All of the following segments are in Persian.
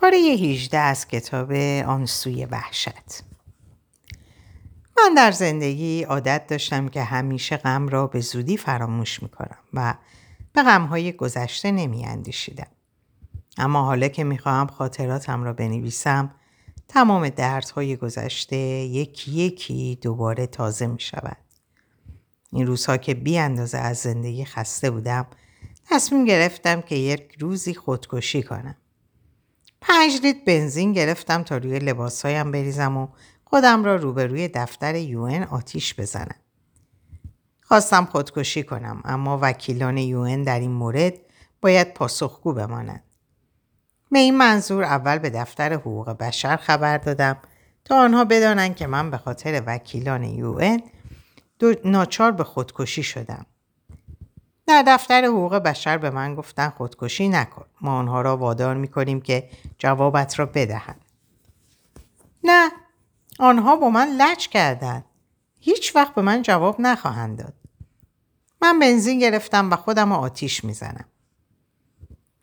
پاره 18 از کتاب آن سوی وحشت من در زندگی عادت داشتم که همیشه غم را به زودی فراموش می‌کنم و به غمهای گذشته نمی اندیشیدم. اما حالا که می‌خواهم خاطراتم را بنویسم تمام دردهای گذشته یکی یکی دوباره تازه می شود. این روزها که بی اندازه از زندگی خسته بودم تصمیم گرفتم که یک روزی خودکشی کنم. پنج لیتر بنزین گرفتم تا روی لباسهایم بریزم و خودم را روبروی دفتر یون آتیش بزنم. خواستم خودکشی کنم اما وکیلان یون در این مورد باید پاسخگو بمانند. به این منظور اول به دفتر حقوق بشر خبر دادم تا آنها بدانند که من به خاطر وکیلان یون ناچار به خودکشی شدم. در دفتر حقوق بشر به من گفتن خودکشی نکن. ما آنها را وادار می‌کنیم که جوابت را بدهند. نه آنها با من لج کردند. هیچ وقت به من جواب نخواهند داد. من بنزین گرفتم و خودم آتیش می‌زنم.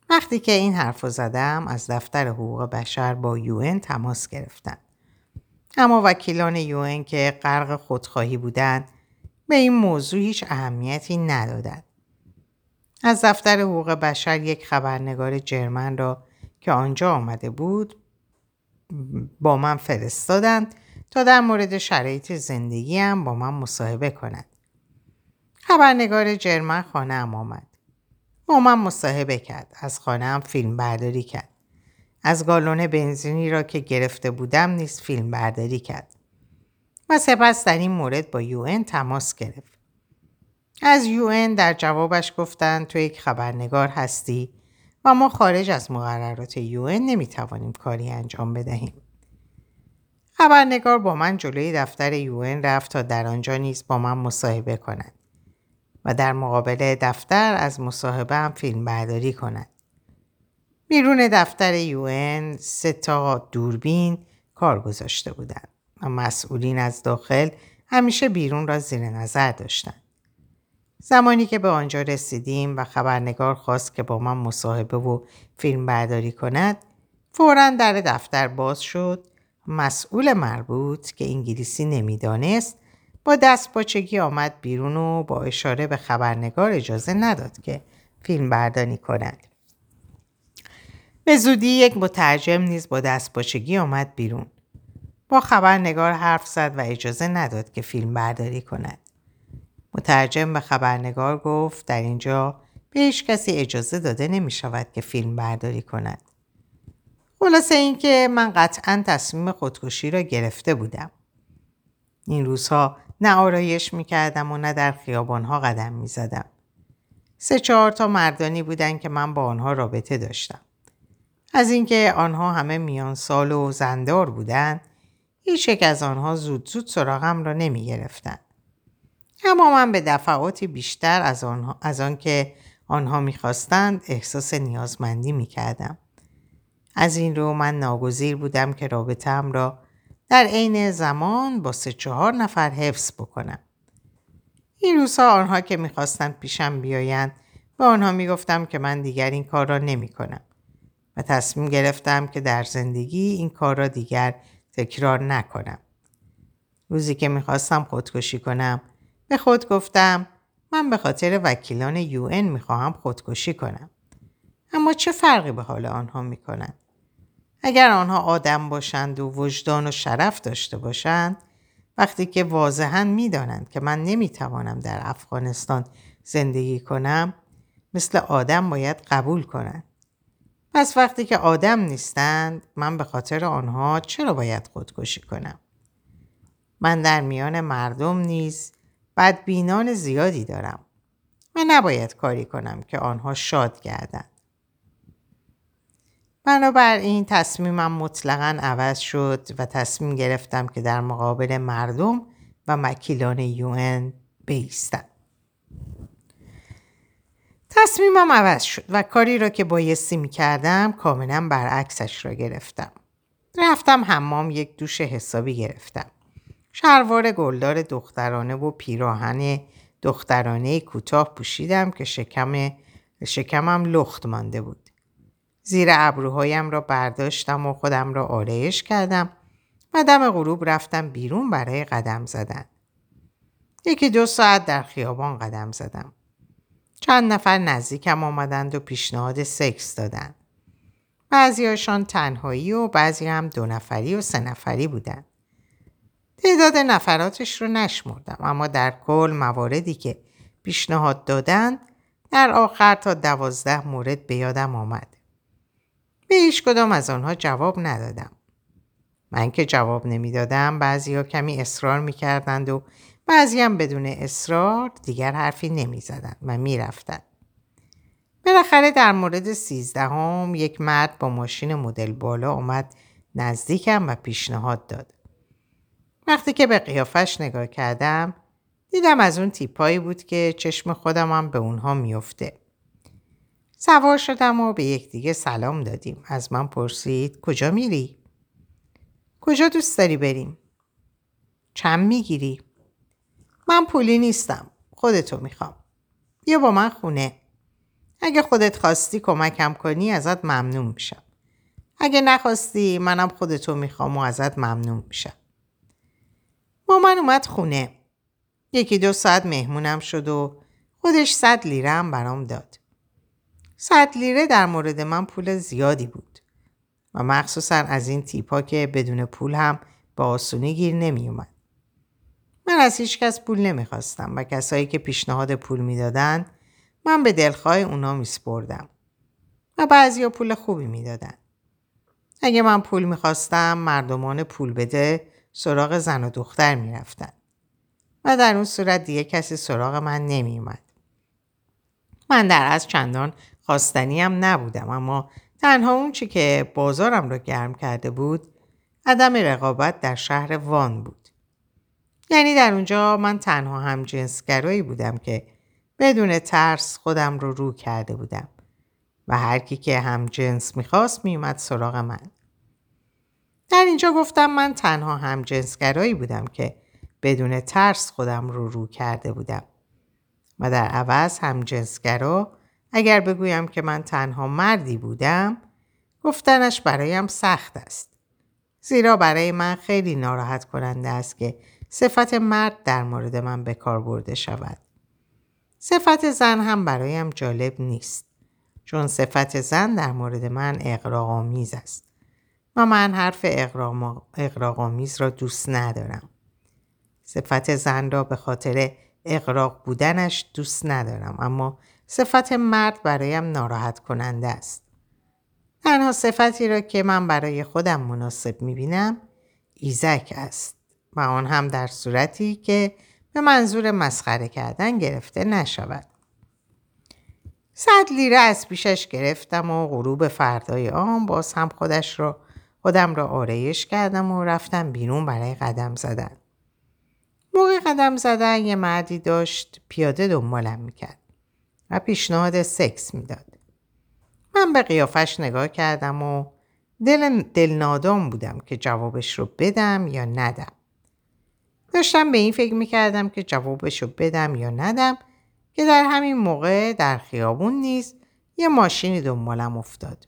وقتی که این حرف زدم از دفتر حقوق بشر با یون تماس گرفتن. اما وکیلان یون که غرق خودخواهی بودند به این موضوع هیچ اهمیتی ندادند. از دفتر حقوق بشر یک خبرنگار جرمن را که آنجا آمده بود با من فرستادند تا در مورد شرایط زندگیم با من مصاحبه کند. خبرنگار جرمن خانه ام آمد. با من مصاحبه کرد. از خانه هم فیلم برداری کرد. از گالون بنزینی را که گرفته بودم نیز فیلم برداری کرد. و سپس در این مورد با یو تماس گرفت. از یو در جوابش گفتند تو یک خبرنگار هستی و ما خارج از مقررات یو نمی‌توانیم کاری انجام بدهیم. خبرنگار با من جلوی دفتر یو رفت تا در آنجا نیز با من مصاحبه کند و در مقابل دفتر از مصاحبه هم فیلم برداری کند. بیرون دفتر یو سه تا دوربین کار گذاشته بودند و مسئولین از داخل همیشه بیرون را زیر نظر داشتند. زمانی که به آنجا رسیدیم و خبرنگار خواست که با من مصاحبه و فیلم برداری کند فورا در دفتر باز شد مسئول مربوط که انگلیسی نمی‌دانست با دست باچگی آمد بیرون و با اشاره به خبرنگار اجازه نداد که فیلم برداری کند. به زودی یک مترجم نیز با دست باچگی آمد بیرون. با خبرنگار حرف زد و اجازه نداد که فیلم برداری کند. مترجم به خبرنگار گفت در اینجا به هیچ کسی اجازه داده نمی شود که فیلم برداری کند. خلاصه اینکه من قطعا تصمیم خودکشی را گرفته بودم. این روزها نه آرایش می کردم و نه در خیابانها قدم می زدم. سه چهار تا مردانی بودن که من با آنها رابطه داشتم. از اینکه آنها همه میان سال و زندار بودند هیچ یک از آنها زود زود سراغم را نمی گرفتن. اما من به دفعاتی بیشتر از, آنها، از آن که آنها می‌خواستند احساس نیازمندی می‌کردم. از این رو من ناگزیر بودم که رابطم را در عین زمان با سه چهار نفر حفظ بکنم. این روزها آنها که می‌خواستند پیشم بیایند به آنها می‌گفتم که من دیگر این کار را نمی کنم و تصمیم گرفتم که در زندگی این کار را دیگر تکرار نکنم. روزی که می‌خواستم خودکشی کنم به خود گفتم من به خاطر وکیلان یو این می‌خواهم خودکشی کنم. اما چه فرقی به حال آنها می‌کنند؟ اگر آنها آدم باشند و وجدان و شرف داشته باشند وقتی که واضحا می‌دانند که من نمی‌توانم در افغانستان زندگی کنم مثل آدم باید قبول کنند. پس وقتی که آدم نیستند من به خاطر آنها چرا باید خودکشی کنم؟ من در میان مردم نیز بدبینان زیادی دارم و نباید کاری کنم که آنها شاد گردند. بنابراین تصمیمم مطلقا عوض شد و تصمیم گرفتم که در مقابل مردم و مکیلان یون بیستم. تصمیمم عوض شد و کاری را که بایستی می کردم کاملا برعکسش را گرفتم. رفتم حمام یک دوش حسابی گرفتم. شلوار گلدار دخترانه و پیراهن دخترانه کوتاه پوشیدم که شکم شکمم لخت مانده بود. زیر ابروهایم را برداشتم و خودم را آرایش کردم و دم غروب رفتم بیرون برای قدم زدن. یکی دو ساعت در خیابان قدم زدم. چند نفر نزدیکم آمدند و پیشنهاد سکس دادند. بعضیهاشان تنهایی و بعضی هم دو نفری و سه نفری بودند. تعداد نفراتش رو نشمردم اما در کل مواردی که پیشنهاد دادند در آخر تا دوازده مورد به یادم آمد. به هیچ کدام از آنها جواب ندادم. من که جواب نمی‌دادم بعضی ها کمی اصرار می‌کردند و بعضی هم بدون اصرار دیگر حرفی نمی‌زدند و می‌رفتند. بالاخره در مورد سیزدهم یک مرد با ماشین مدل بالا اومد نزدیکم و پیشنهاد داد. وقتی که به قیافش نگاه کردم دیدم از اون تیپایی بود که چشم خودم هم به اونها میفته. سوار شدم و به یکدیگه سلام دادیم. از من پرسید کجا میری؟ کجا دوست داری بریم؟ چند می‌گیری؟ من پولی نیستم. خودتو می‌خوام. بیا با من خونه. اگه خودت خواستی کمکم کنی ازت ممنون میشم. اگه نخواستی منم خودتو می‌خوام و ازت ممنون میشم. با من اومد خونه. یکی دو ساعت مهمونم شد و خودش صد لیره هم برام داد. صد لیره در مورد من پول زیادی بود و مخصوصا از این تیپا که بدون پول هم با آسونی گیر نمی اومد. من از هیچ کس پول نمی‌خواستم و کسایی که پیشنهاد پول می‌دادن من به دلخواه اونا میسپردم و بعضی پول خوبی می‌دادن. اگه من پول می‌خواستم مردمان پول بده سراغ زن و دختر می‌رفتن و در اون صورت دیگه کسی سراغ من نمیومد. من در از چندان خواستنی هم نبودم اما تنها اون چی که بازارم رو گرم کرده بود عدم رقابت در شهر وان بود. یعنی در اونجا من تنها هم جنسگرایی بودم که بدون ترس خودم رو رو کرده بودم و هر کی که هم جنس می‌خواست میومد سراغ من. در اینجا گفتم من تنها هم جنسگرایی بودم که بدون ترس خودم رو رو کرده بودم و در عوض هم جنسگرا اگر بگویم که من تنها مردی بودم گفتنش برایم سخت است. زیرا برای من خیلی ناراحت کننده است که صفت مرد در مورد من به کار برده شود. صفت زن هم برایم جالب نیست. چون صفت زن در مورد من اقراغامیز است. و من حرف اقراغامیز را دوست ندارم. صفت زن را به خاطر اقراق بودنش دوست ندارم اما صفت مرد برایم ناراحت کننده است. تنها صفتی را که من برای خودم مناسب می‌بینم ایزک است و آن هم در صورتی که به منظور مسخره کردن گرفته نشود. صد لیره از پیشش گرفتم و غروب فردای آن باز هم خودش را خودم را آرایش کردم و رفتم بیرون برای قدم زدن. موقع قدم زدن یه مردی داشت پیاده دنبالم می‌کرد و پیشنهاد سکس می‌داد. من به قیافش نگاه کردم و دل, دل نادام بودم که جوابش رو بدم یا ندم. داشتم به این فکر می‌کردم که جوابش رو بدم یا ندم که در همین موقع در خیابون نیز یه ماشینی دنبالم افتاد.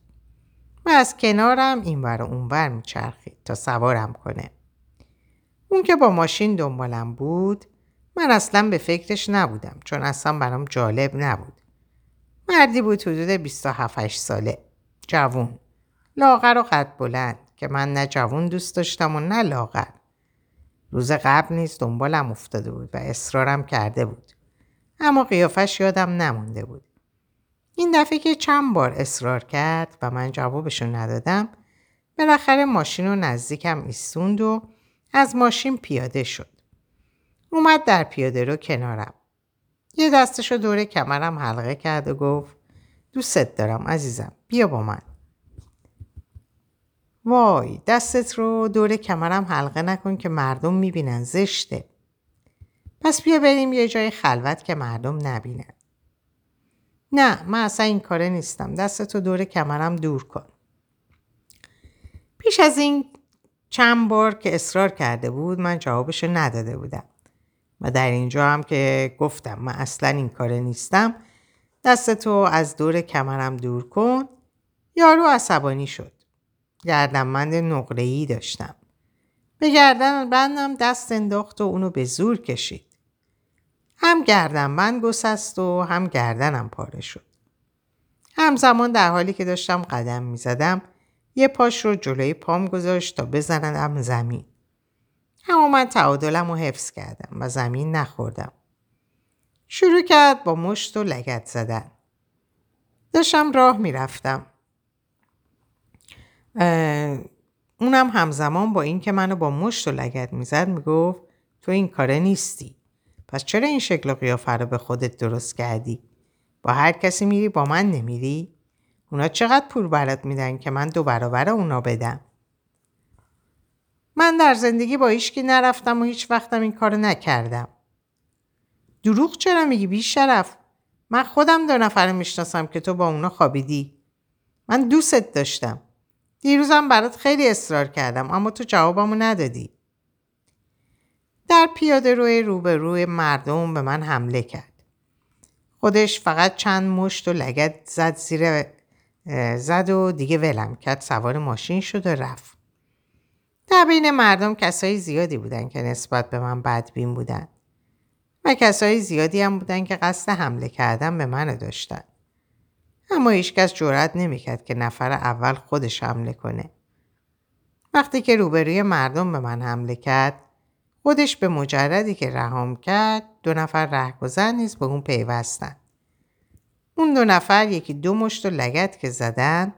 و از کنارم این اون اونور میچرخید تا سوارم کنه. اون که با ماشین دنبالم بود من اصلا به فکرش نبودم چون اصلا برام جالب نبود. مردی بود حدود 27 ساله. جوون. لاغر و قد بلند که من نه جوون دوست داشتم و نه لاغر. روز قبل نیز دنبالم افتاده بود و اصرارم کرده بود. اما قیافش یادم نمونده بود. این دفعه که چند بار اصرار کرد و من جوابشو ندادم بالاخره ماشین رو نزدیکم ایستوند و از ماشین پیاده شد. اومد در پیاده رو کنارم. یه دستشو دور کمرم حلقه کرد و گفت دوستت دارم عزیزم بیا با من. وای دستت رو دور کمرم حلقه نکن که مردم می‌بینن زشته. پس بیا بریم یه جای خلوت که مردم نبینن. نه من اصلا این کاره نیستم دستتو دور کمرم دور کن پیش از این چند بار که اصرار کرده بود من جوابشو نداده بودم و در اینجا هم که گفتم من اصلا این کاره نیستم دستتو از دور کمرم دور کن یارو عصبانی شد. گردنبند نقره‌ای داشتم. به گردن بندم دست انداخت و اونو به زور کشید. هم گردنبند گسست و هم گردنم پاره شد. همزمان در حالی که داشتم قدم می زدم یه پاش رو جلوی پام گذاشت تا بزندم زمین. اما من تعادلم رو حفظ کردم و زمین نخوردم. شروع کرد با مشت و لگت زدن. داشتم راه می‌رفتم. اونم همزمان با اینکه منو با مشت و لگت می‌زد می‌گفت تو این کاره نیستی. پس چرا این شکل و قیافه رو به خودت درست کردی؟ با هر کسی میری با من نمیری؟ اونا چقدر پول برات میدن که من دو برابر اونا بدم؟ من در زندگی با هیچکی نرفتم و هیچ وقتم این کارو نکردم. دروغ چرا میگی بی شرف؟ من خودم دو نفر می‌شناسم که تو با اونا خوابیدی. من دوستت داشتم. دیروزم برات خیلی اصرار کردم اما تو جوابمو ندادی. در پیاده روی روبروی مردم به من حمله کرد. خودش فقط چند مشت و لگت زد زیر زد و دیگه ولم کرد سوار ماشین شد و رفت. در بین مردم کسایی زیادی بودن که نسبت به من بدبین بودن و کسایی زیادی هم بودن که قصد حمله کردن به منو داشتن. اما هیچکس جرأت نمی‌کرد که نفر اول خودش حمله کنه. وقتی که روبروی مردم به من حمله کرد خودش به مجردی که رهام کرد دو نفر رهگذر نیز به اون پیوستن. اون دو نفر یکی دو مشت و لگت که زدن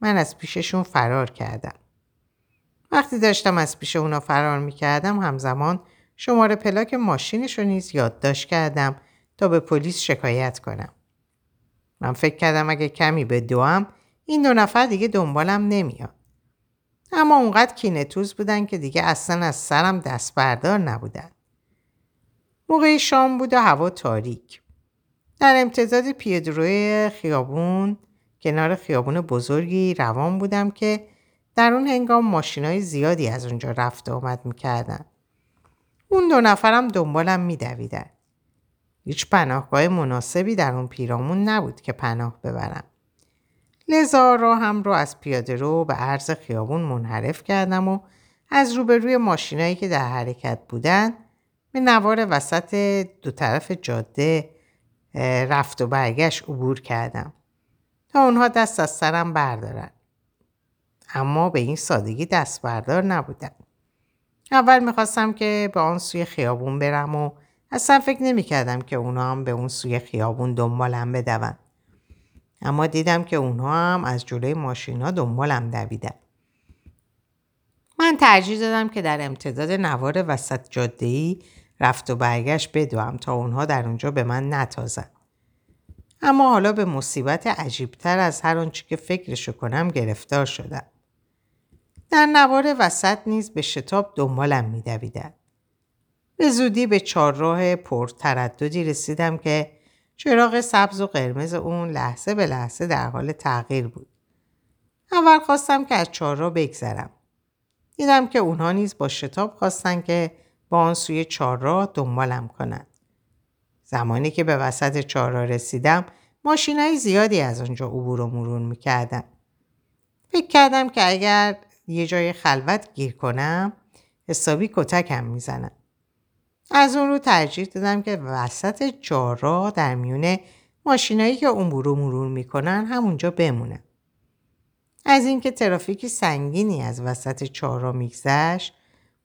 من از پیششون فرار کردم. وقتی داشتم از پیش اونا فرار می‌کردم همزمان شماره پلاک ماشینش رو نیز یادداشت کردم تا به پلیس شکایت کنم. من فکر کردم اگه کمی به دوام این دو نفر دیگه دنبالم نمیاد. اما اونقدر کینتوز بودن که دیگه اصلا از سرم دست بردار نبودن. موقع شام بود و هوا تاریک. در امتداد پیادروی خیابون کنار خیابون بزرگی روان بودم که در اون هنگام ماشینای زیادی از اونجا رفت و آمد می‌کردن. اون دو نفرم دنبالم میدویدن. هیچ پناهگاه مناسبی در اون پیرامون نبود که پناه ببرم. لذا هم رو از پیاده رو به عرض خیابون منحرف کردم و از روبروی ماشینایی که در حرکت بودن به نوار وسط دو طرف جاده رفت و برگشت عبور کردم تا اونها دست از سرم بردارن. اما به این سادگی دست بردار نبودن. اول می‌خواستم که به آن سوی خیابون برم و اصلا فکر نمی‌کردم که اونا هم به اون سوی خیابون دنبالم بدون. اما دیدم که اونها هم از جلوی ماشینا دنبالم دویدن. من ترجیح دادم که در امتداد نوار وسط جادهی رفت و برگشت بدوم تا اونها در اونجا به من نتازن. اما حالا به مصیبت عجیبتر از هر آنچه که فکرشو کنم گرفتار شدم. در نوار وسط نیز به شتاب دنبالم میدویدند. به زودی به چهارراه پر ترددی رسیدم که چراغ سبز و قرمز اون لحظه به لحظه در حال تغییر بود. اول خواستم که از چهارراه بگذرم. دیدم که اونها نیز با شتاب خواستن که با آن سوی چهارراه دنبالم کنند. زمانی که به وسط چهارراه رسیدم ماشینای زیادی از آنجا عبور و مرور می‌کردن. فکر کردم که اگر یه جای خلوت گیر کنم حسابی کتکم می‌زنم. از اون رو ترجیح دادم که وسط چهارراه در میونه ماشینایی که اون برو مرور می‌کنن همونجا بمونم. از اینکه ترافیکی سنگینی از وسط چهارراه میگذشت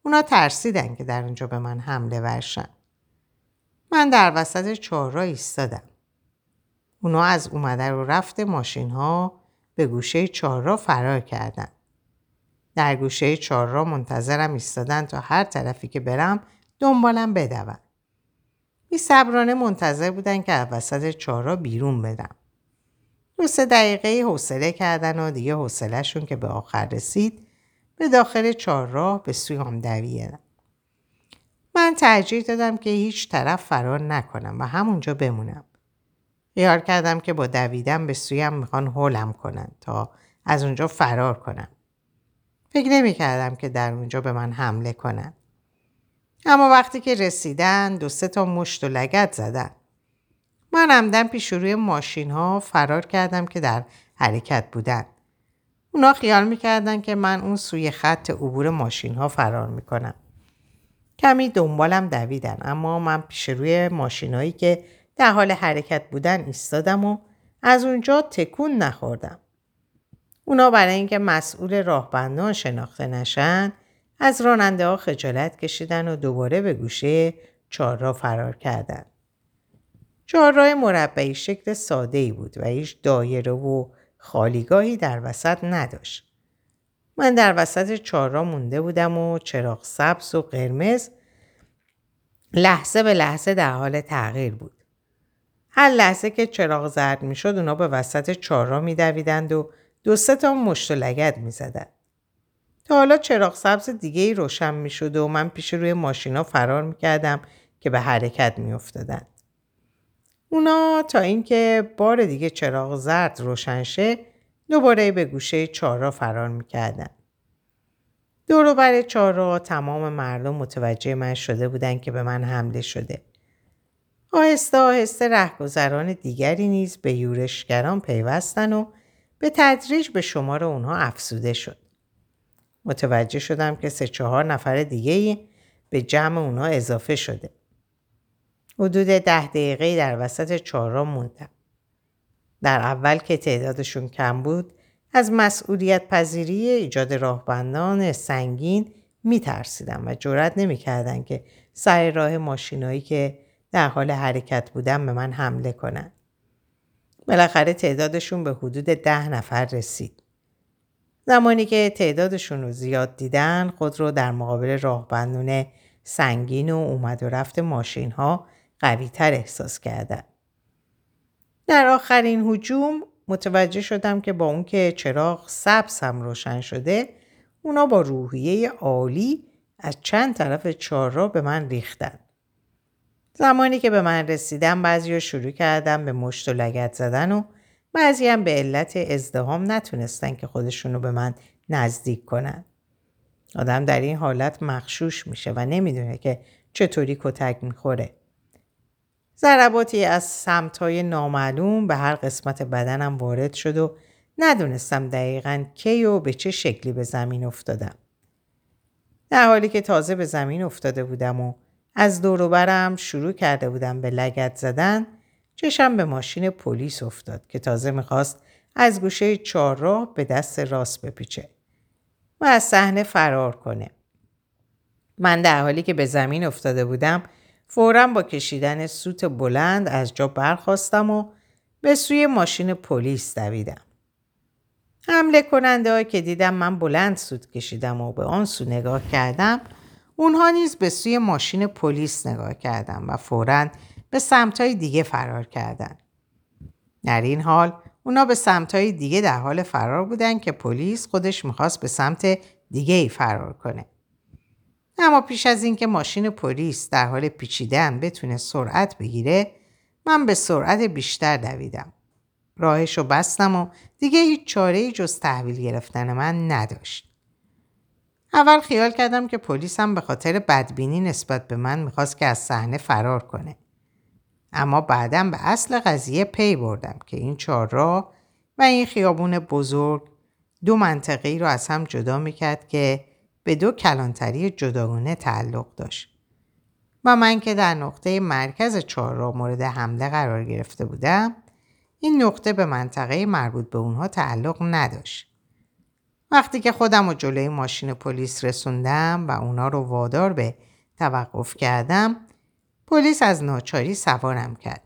اونا ترسیدن که در اونجا به من حمله ورشن. من در وسط چهارراه ایستادم. اونا از اومده رو رفت ماشین ها به گوشه چهارراه فرار کردن. در گوشه چهارراه منتظرم ایستادن تا هر طرفی که برم دنبالم بدون. بی صبرانه منتظر بودن که از وسط چهارراه بیرون بدم. دو سه دقیقه حوصله کردن و دیگه حوصلهشون که به آخر رسید به داخل چهارراه به سوی هم دویدن. من ترجیح دادم که هیچ طرف فرار نکنم و همونجا بمونم. خیال کردم که با دویدن به سویم می‌خوان هولم کنن تا از اونجا فرار کنم. فکر نمی کردم که در اونجا به من حمله کنن. اما وقتی که رسیدن دو سه تا مشت و لگت زدن. من همدن پیش روی ماشین ها فرار کردم که در حرکت بودن اونا خیال می‌کردن که من اون سوی خط عبور ماشین ها فرار می‌کنم. کمی دنبالم دویدن اما من پیش روی ماشینایی که در حال حرکت بودن ایستادم و از اونجا تکون نخوردم. اونا برای اینکه مسئول راهبندان شناخته نشن از راننده ها خجالت کشیدن و دوباره به گوشه چهارراه فرار کردن. چهارراه مربعی شکل ساده ای بود و هیچ دایره و خالیگاهی در وسط نداشت. من در وسط چهارراه مونده بودم و چراغ سبز و قرمز لحظه به لحظه در حال تغییر بود. هر لحظه که چراغ زرد می شد اونا به وسط چهارراه می دویدند و دو سه تا مشت و لگت می زدن. تا حالا چراغ سبز دیگه ای روشن می شد و من پیش روی ماشینا فرار می کردم که به حرکت می افتادن. اونا تا اینکه بار دیگه چراغ زرد روشن شه دوباره به گوشه چهارراه فرار می کردن. دورو بر چهارراه تمام مردم متوجه من شده بودن که به من حمله شده. آهسته آهسته رهگذران دیگری نیز به یورشگران پیوستن و به تدریج به شمار اونها افسوده شد. متوجه شدم که سه چهار نفر دیگه به جمع اونها اضافه شده. حدود ده دقیقه در وسط چهارراه موندم. در اول که تعدادشون کم بود از مسئولیت پذیری ایجاد راهبندان سنگین می ترسیدم و جرات نمی کردن که سر راه ماشینایی که در حال حرکت بودن به من حمله کنند. بالاخره تعدادشون به حدود ده نفر رسید. زمانی که تعدادشون رو زیاد دیدن خود رو در مقابل راهبندون سنگین و اومد و رفت ماشین ها قوی تر احساس کردن. در آخرین حجوم متوجه شدم که با اون که چراغ سبز هم روشن شده اونا با روحیه عالی از چند طرف چهار به من ریختن. زمانی که به من رسیدم بعضی رو شروع کردم به مشت و لگت زدن و بعضی هم به علت ازدهام نتونستن که خودشونو به من نزدیک کنن. آدم در این حالت مخشوش میشه و نمی‌دونه که چطوری کتک می‌خوره. ضرباتی از سمتهای نامعلوم به هر قسمت بدنم وارد شد و ندونستم دقیقا کی و به چه شکلی به زمین افتادم. در حالی که تازه به زمین افتاده بودم و از دوروبرم شروع کرده بودم به لگت زدن چشم به ماشین پلیس افتاد که تازه می‌خواست از گوشه چهارراه به دست راست بپیچه و از صحنه فرار کنه. من در حالی که به زمین افتاده بودم فورا با کشیدن سوت بلند از جا برخواستم و به سوی ماشین پلیس دویدم. حمله کننده که دیدم من بلند سوت کشیدم و به آن سو نگاه کردم اونها نیز به سوی ماشین پلیس نگاه کردم و فورا به سمتهای دیگه فرار کردن. در این حال اونا به سمتهای دیگه در حال فرار بودن که پلیس خودش می‌خواست به سمت دیگه ای فرار کنه. اما پیش از اینکه ماشین پلیس در حال پیچیدن بتونه سرعت بگیره من به سرعت بیشتر دویدم. راهشو بستم و دیگه هیچ چاره ای جز تحویل گرفتن من نداشت. اول خیال کردم که پلیسم به خاطر بدبینی نسبت به من می‌خواست که از صحنه فرار کنه. اما بعدا به اصل قضیه پی بردم که این چهارراه و این خیابون بزرگ دو منطقه رو از هم جدا می‌کرد که به دو کلانتری جداگانه تعلق داشت. و من که در نقطه مرکز چهارراه مورد حمله قرار گرفته بودم این نقطه به منطقه مربوط به اونها تعلق نداشت. وقتی که خودم و جلوی ماشین پلیس رسوندم و اونا رو وادار به توقف کردم پلیس از ناچاری سوارم کرد.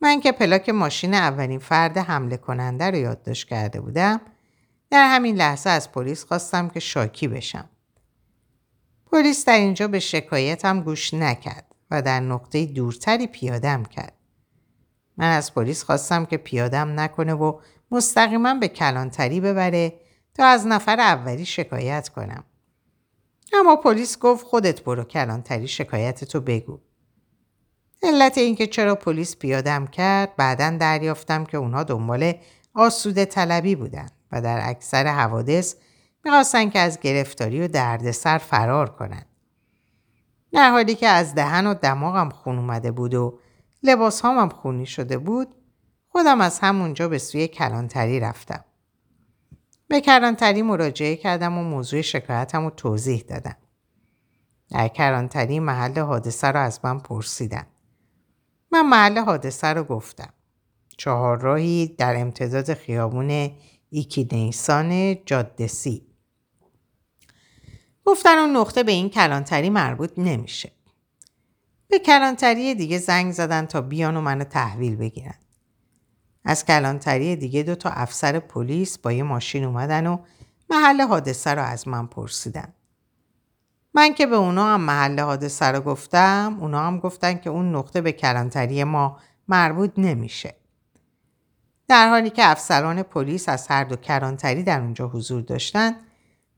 من که پلاک ماشین اولین فرد حمله کننده رو یادداشت کرده بودم در همین لحظه از پلیس خواستم که شاکی بشم. پلیس در اینجا به شکایتم گوش نکرد و در نقطه دورتری پیادم کرد. من از پلیس خواستم که پیادم نکنه و مستقیما به کلانتری ببره تا از نفر اولی شکایت کنم. اما پلیس گفت خودت برو کلانتری شکایتتو بگو. علت اینکه چرا پلیس پیادم کرد بعدا دریافتم که اونها دنبال آسوده طلبی بودن و در اکثر حوادث می‌خواستن که از گرفتاری و دردسر فرار کنند. در حالی که از دهن و دماغم خون اومده بود و لباس هم خونی شده بود خودم از همونجا به سوی کلانتری رفتم. به کلانتری مراجعه کردم و موضوع شکایتم رو توضیح دادم. در کلانتری محل حادثه رو از من پرسیدن. من محل حادثه رو گفتم. چهار راهی در امتداد خیابون ایکی نیسان جاده سی. گفتن اون نقطه به این کلانتری مربوط نمیشه. به کلانتری دیگه زنگ زدن تا بیان و منو تحویل بگیرن. از کلانتری دیگه دو تا افسر پلیس با یه ماشین اومدن و محل حادثه رو از من پرسیدن. من که به اونا هم محل حادثه رو گفتم اونا هم گفتن که اون نقطه به کلانتری ما مربوط نمیشه. در حالی که افسران پلیس از هر دو کلانتری در اونجا حضور داشتن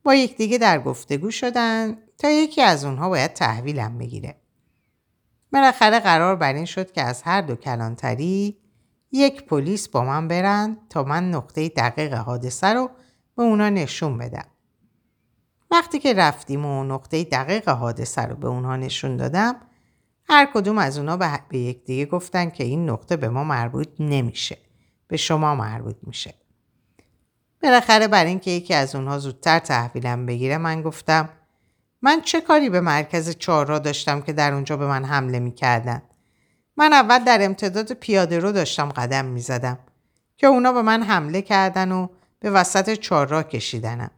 با یکدیگه در گفتگو شدن تا یکی از اونها باید تحویلم بگیره. بالاخره قرار بر این شد که از هر دو کلانتری یک پلیس با من برن تا من نقطه دقیق حادثه رو به اونا نشون بدم. وقتی که رفتیم و نقطه دقیق حادثه رو به اونها نشون دادم هر کدوم از اونا به, به یکدیگه گفتن که این نقطه به ما مربوط نمیشه. به شما مربوط میشه. بالاخره برای اینکه یکی از اونها زودتر تحویلم بگیره من گفتم من چه کاری به مرکز چهار داشتم که در اونجا به من حمله می‌کردن من اول در امتداد پیاده رو داشتم قدم می‌زدم که اونا به من حمله کردن و به وسط چهارراه کشیدنم.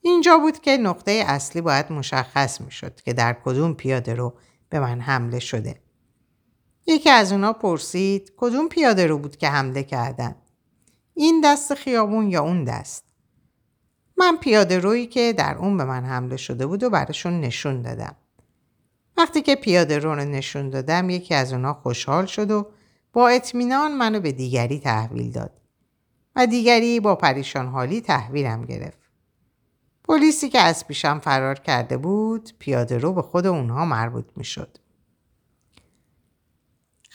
اینجا بود که نقطه اصلی باید مشخص می‌شد که در کدوم پیاده رو به من حمله شده. یکی از اونا پرسید کدوم پیاده رو بود که حمله کردن؟ این دست خیابون یا اون دست؟ من پیاده روی که در اون به من حمله شده بود و براشون نشون دادم. وقتی که پیاده رو نشون دادم یکی از اونا خوشحال شد و با اطمینان منو به دیگری تحویل داد. و دیگری با پریشان حالی تحویلم گرفت. پلیسی که از پیشم فرار کرده بود پیاده رو به خود اونها مربوط می شد.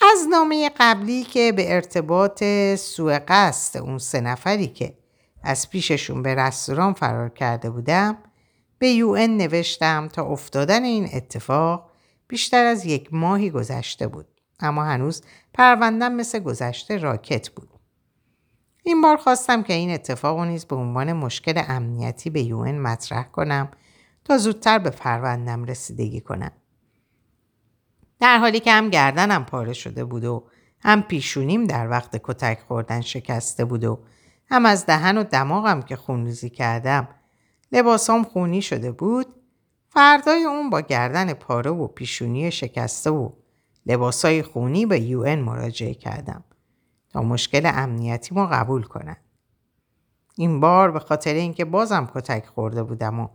از نامه قبلی که به ارتباط سوء قصد اون سه نفری که از پیششون به رستوران فرار کرده بودم به یو نوشتم تا افتادن این اتفاق بیشتر از یک ماهی گذشته بود. اما هنوز پروندم مثل گذشته راکت بود. این بار خواستم که این اتفاق نیز به عنوان مشکل امنیتی به یو مطرح کنم تا زودتر به پروندم رسیدگی کنم. در حالی که هم گردنم پاره شده بود و هم پیشونیم در وقت کتک خوردن شکسته بود و هم از دهن و دماغم که خونریزی کردم لباسام خونی شده بود فردای اون با گردن پاره و پیشونی شکسته و لباسای خونی به یو مراجعه کردم تا مشکل امنیتی ما قبول کنن. این بار به خاطر اینکه بازم کتک خورده بودم و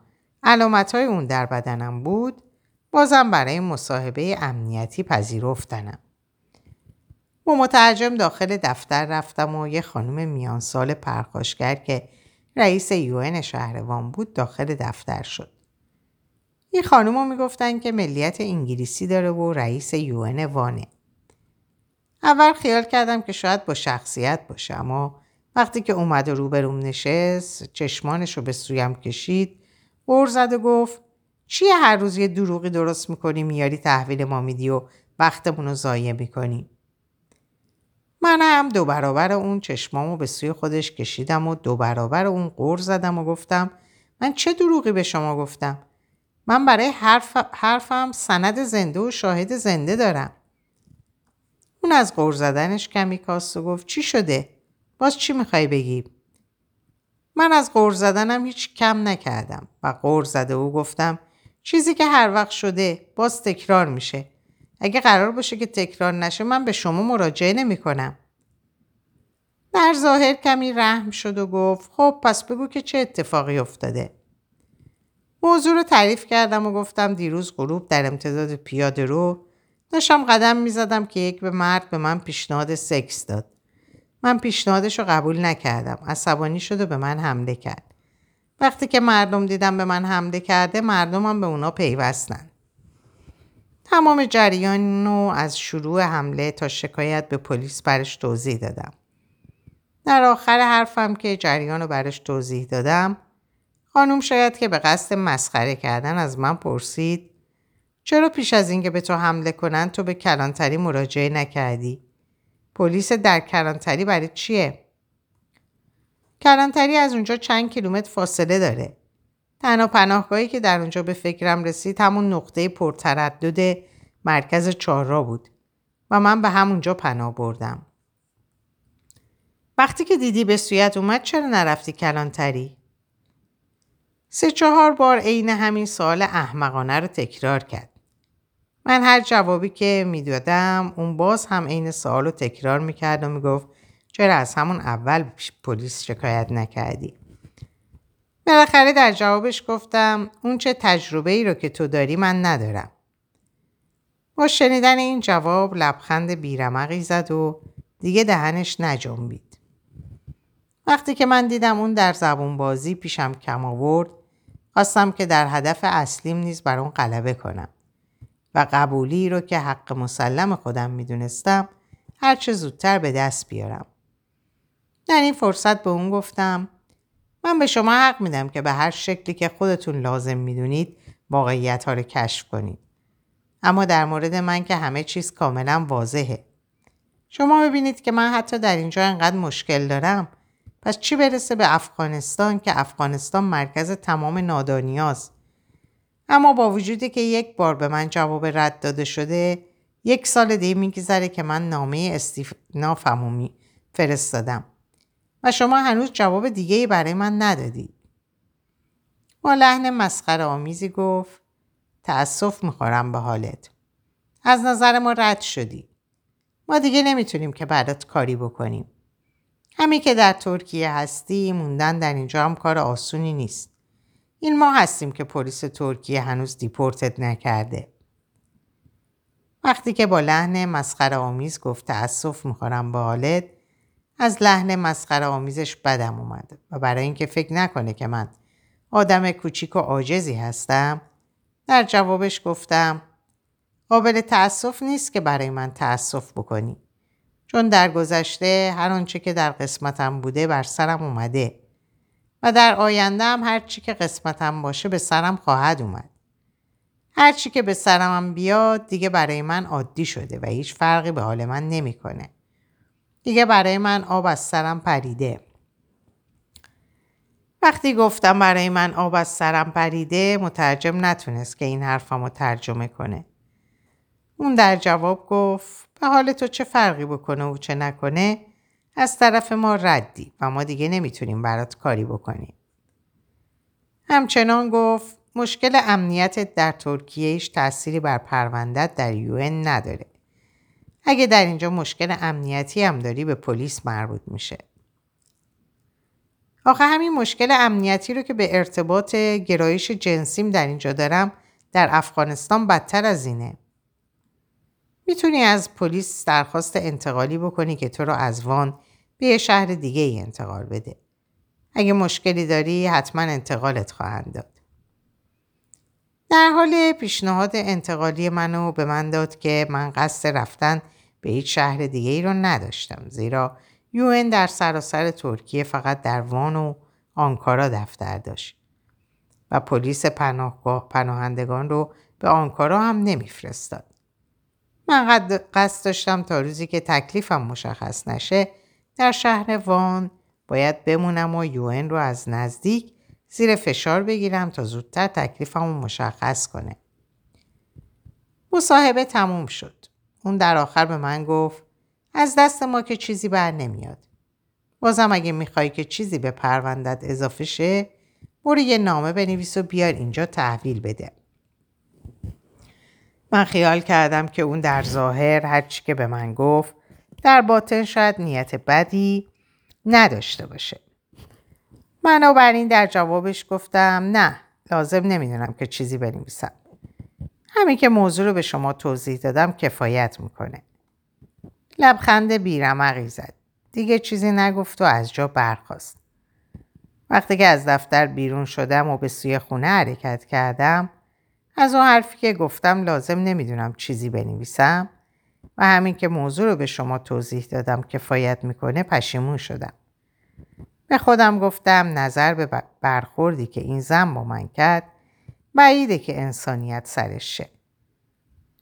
علامت های اون در بدنم بود بازم برای مصاحبه امنیتی پذیرفتنم. با مترجم داخل دفتر رفتم و یه خانم میان سال پرخاشگر که رئیس یون شهروان بود داخل دفتر شد. این خانم رو می‌گفتن که ملیت انگلیسی داره و رئیس یون وانه. اول خیال کردم که شاید با شخصیت باشه اما وقتی که اومد و روبروم نشست چشمانش رو به سویم کشید غور زد و گفت چیه هر روز یه دروغی درست می‌کنی میاری تحویل ما میدی و وقتمون رو ضایع می‌کنی من هم دو برابر اون چشمامو به سوی خودش کشیدم و دو برابر اون قور زدم و گفتم من چه دروغی به شما گفتم من برای حرف، حرفم سند زنده و شاهد زنده دارم اون از قور زدنش کمی کاست و گفت چی شده؟ باز چی می‌خوای بگی؟ من از قور زدنم هیچ کم نکردم و قور زده و گفتم چیزی که هر وقت شده باز تکرار میشه اگه قرار باشه که تکرار نشه من به شما مراجعه نمی کنم. در ظاهر کمی رحم شد و گفت خب پس بگو که چه اتفاقی افتاده. موضوع رو تعریف کردم و گفتم دیروز غروب در امتداد پیاده رو داشتم قدم می زدم که یک به مرد به من پیشنهاد سکس داد. من پیشنهادش رو قبول نکردم. عصبانی شد و به من حمله کرد. وقتی که مردم دیدم به من حمله کرده مردمم به اونا پیوستن. تمام جریان رو از شروع حمله تا شکایت به پلیس برش توضیح دادم. در آخر حرفم که جریان رو برش توضیح دادم خانم شاید که به قصد مسخره کردن از من پرسید چرا پیش از اینکه به تو حمله کنن تو به کلانتری مراجعه نکردی؟ پلیس در کلانتری برای چیه؟ کلانتری از اونجا چند کیلومتر فاصله داره. تنها پناهگاهی که در اونجا به فکرم رسید همون نقطه پرتردد مرکز چهارراه بود و من به همونجا پناه بردم. وقتی که دیدی به سویت اومد چرا نرفتی کلانتری؟ سه چهار بار عین همین سوال احمقانه رو تکرار کرد. من هر جوابی که می‌دادم اون باز هم عین سوال رو تکرار می‌کرد و می‌گفت چرا از همون اول پلیس شکایت نکردی؟ بالاخره در جوابش گفتم اون چه تجربه ای رو که تو داری من ندارم. با شنیدن این جواب لبخند بیرمقی زد و دیگه دهنش نجنبید. وقتی که من دیدم اون در زبون بازی پیشم کم آورد خواستم که در هدف اصلیم نیز بر اون غلبه کنم و قبولی رو که حق مسلم خودم می‌دونستم هرچه زودتر به دست بیارم. در این فرصت به اون گفتم من به شما حق میدم که به هر شکلی که خودتون لازم می‌دونید واقعیت ها رو کشف کنید. اما در مورد من که همه چیز کاملا واضحه. شما ببینید که من حتی در اینجا انقدر مشکل دارم پس چی برسه به افغانستان که افغانستان مرکز تمام نادانیاست اما با وجودی که یک بار به من جواب رد داده شده یک سال دیگه میگذره که من نامه استیفنافمو فرستادم و شما هنوز جواب دیگه ای برای من ندادید. با لحن مسخره آمیزی گفت تأسف می‌خورم به حالت. از نظر ما رد شدی. ما دیگه نمی‌تونیم که برات کاری بکنیم. همین که در ترکیه هستی موندن در اینجا هم کار آسونی نیست. این ما هستیم که پلیس ترکیه هنوز دیپورتت نکرده. وقتی که با لحن مسخره آمیز گفت تأسف می‌خورم به حالت از لحن مسخره آمیزش بدم اومد و برای اینکه فکر نکنه که من آدم کوچیک و عاجزی هستم در جوابش گفتم قابل تأسف نیست که برای من تأسف بکنی چون در گذشته هر آنچه که در قسمتم بوده بر سرم اومده و در آینده هم هر چی که قسمتم باشه به سرم خواهد اومد هر چی که به سرم بیاد دیگه برای من عادی شده و هیچ فرقی به حال من نمی‌کنه. دیگه برای من آب از سرم پریده. وقتی گفتم برای من آب از سرم پریده مترجم نتونست که این حرفمو ترجمه کنه. اون در جواب گفت به حال تو چه فرقی بکنه و چه نکنه از طرف ما ردی و ما دیگه نمی‌تونیم برات کاری بکنیم. همچنان گفت مشکل امنیت در ترکیه ایش تأثیری بر پروندت در یون نداره. اگه در اینجا مشکل امنیتی هم داری به پلیس مربوط میشه. آخه همین مشکل امنیتی رو که به ارتباط گرایش جنسیم در اینجا دارم در افغانستان بدتر از اینه. می‌تونی از پلیس درخواست انتقالی بکنی که تو رو از وان به یه شهر دیگه ای انتقال بده. اگه مشکلی داری حتما انتقالت خواهند داد. در حال پیشنهاد انتقالی منو به من داد که من قصد رفتن به هیچ شهر دیگه ای رو نداشتم زیرا یون در سراسر ترکیه فقط در وان و آنکارا دفتر داشت و پلیس پناهگاه پناهندگان رو به آنکارا هم نمیفرستاد. من قصد داشتم تا روزی که تکلیفم مشخص نشه در شهر وان باید بمونم و یون رو از نزدیک زیر فشار بگیرم تا زودتر تکلیفمو مشخص کنه. مصاحبه تموم شد. اون در آخر به من گفت از دست ما که چیزی بر نمیاد. بازم اگه می‌خوای که چیزی به پروندت اضافه شه برو یه نامه بنویس و بیار اینجا تحویل بده. من خیال کردم که اون در ظاهر هرچی که به من گفت در باطن شاید نیت بدی نداشته باشه. بنابراین در جوابش گفتم نه لازم نمی‌دونم که چیزی بنویسم. همین که موضوع رو به شما توضیح دادم کفایت می‌کنه. لبخند بیرمقی زد. دیگه چیزی نگفت و از جا برخواست. وقتی که از دفتر بیرون شدم و به سوی خونه حرکت کردم از اون حرفی که گفتم لازم نمی‌دونم چیزی بنویسم و همین که موضوع رو به شما توضیح دادم کفایت می‌کنه پشیمون شدم. به خودم گفتم نظر به برخوردی که این زن با من کرد بعیده که انسانیت سرش شه.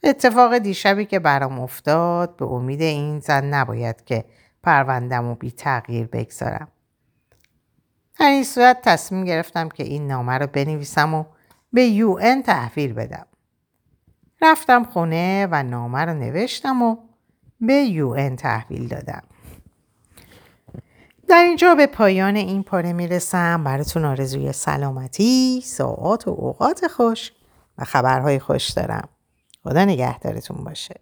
اتفاق دیشبی که برام افتاد به امید این زن نباید که پروندم و بی تغییر بگذارم. در این صورت تصمیم گرفتم که این نامه رو بنویسم و به یو ان تحویل بدم. رفتم خونه و نامه رو نوشتم و به یو ان تحویل دادم. در اینجا به پایان این پاره می‌رسم براتون آرزوی سلامتی، ساعات و اوقات خوش و خبرهای خوش دارم. خدا نگهدارتون باشه.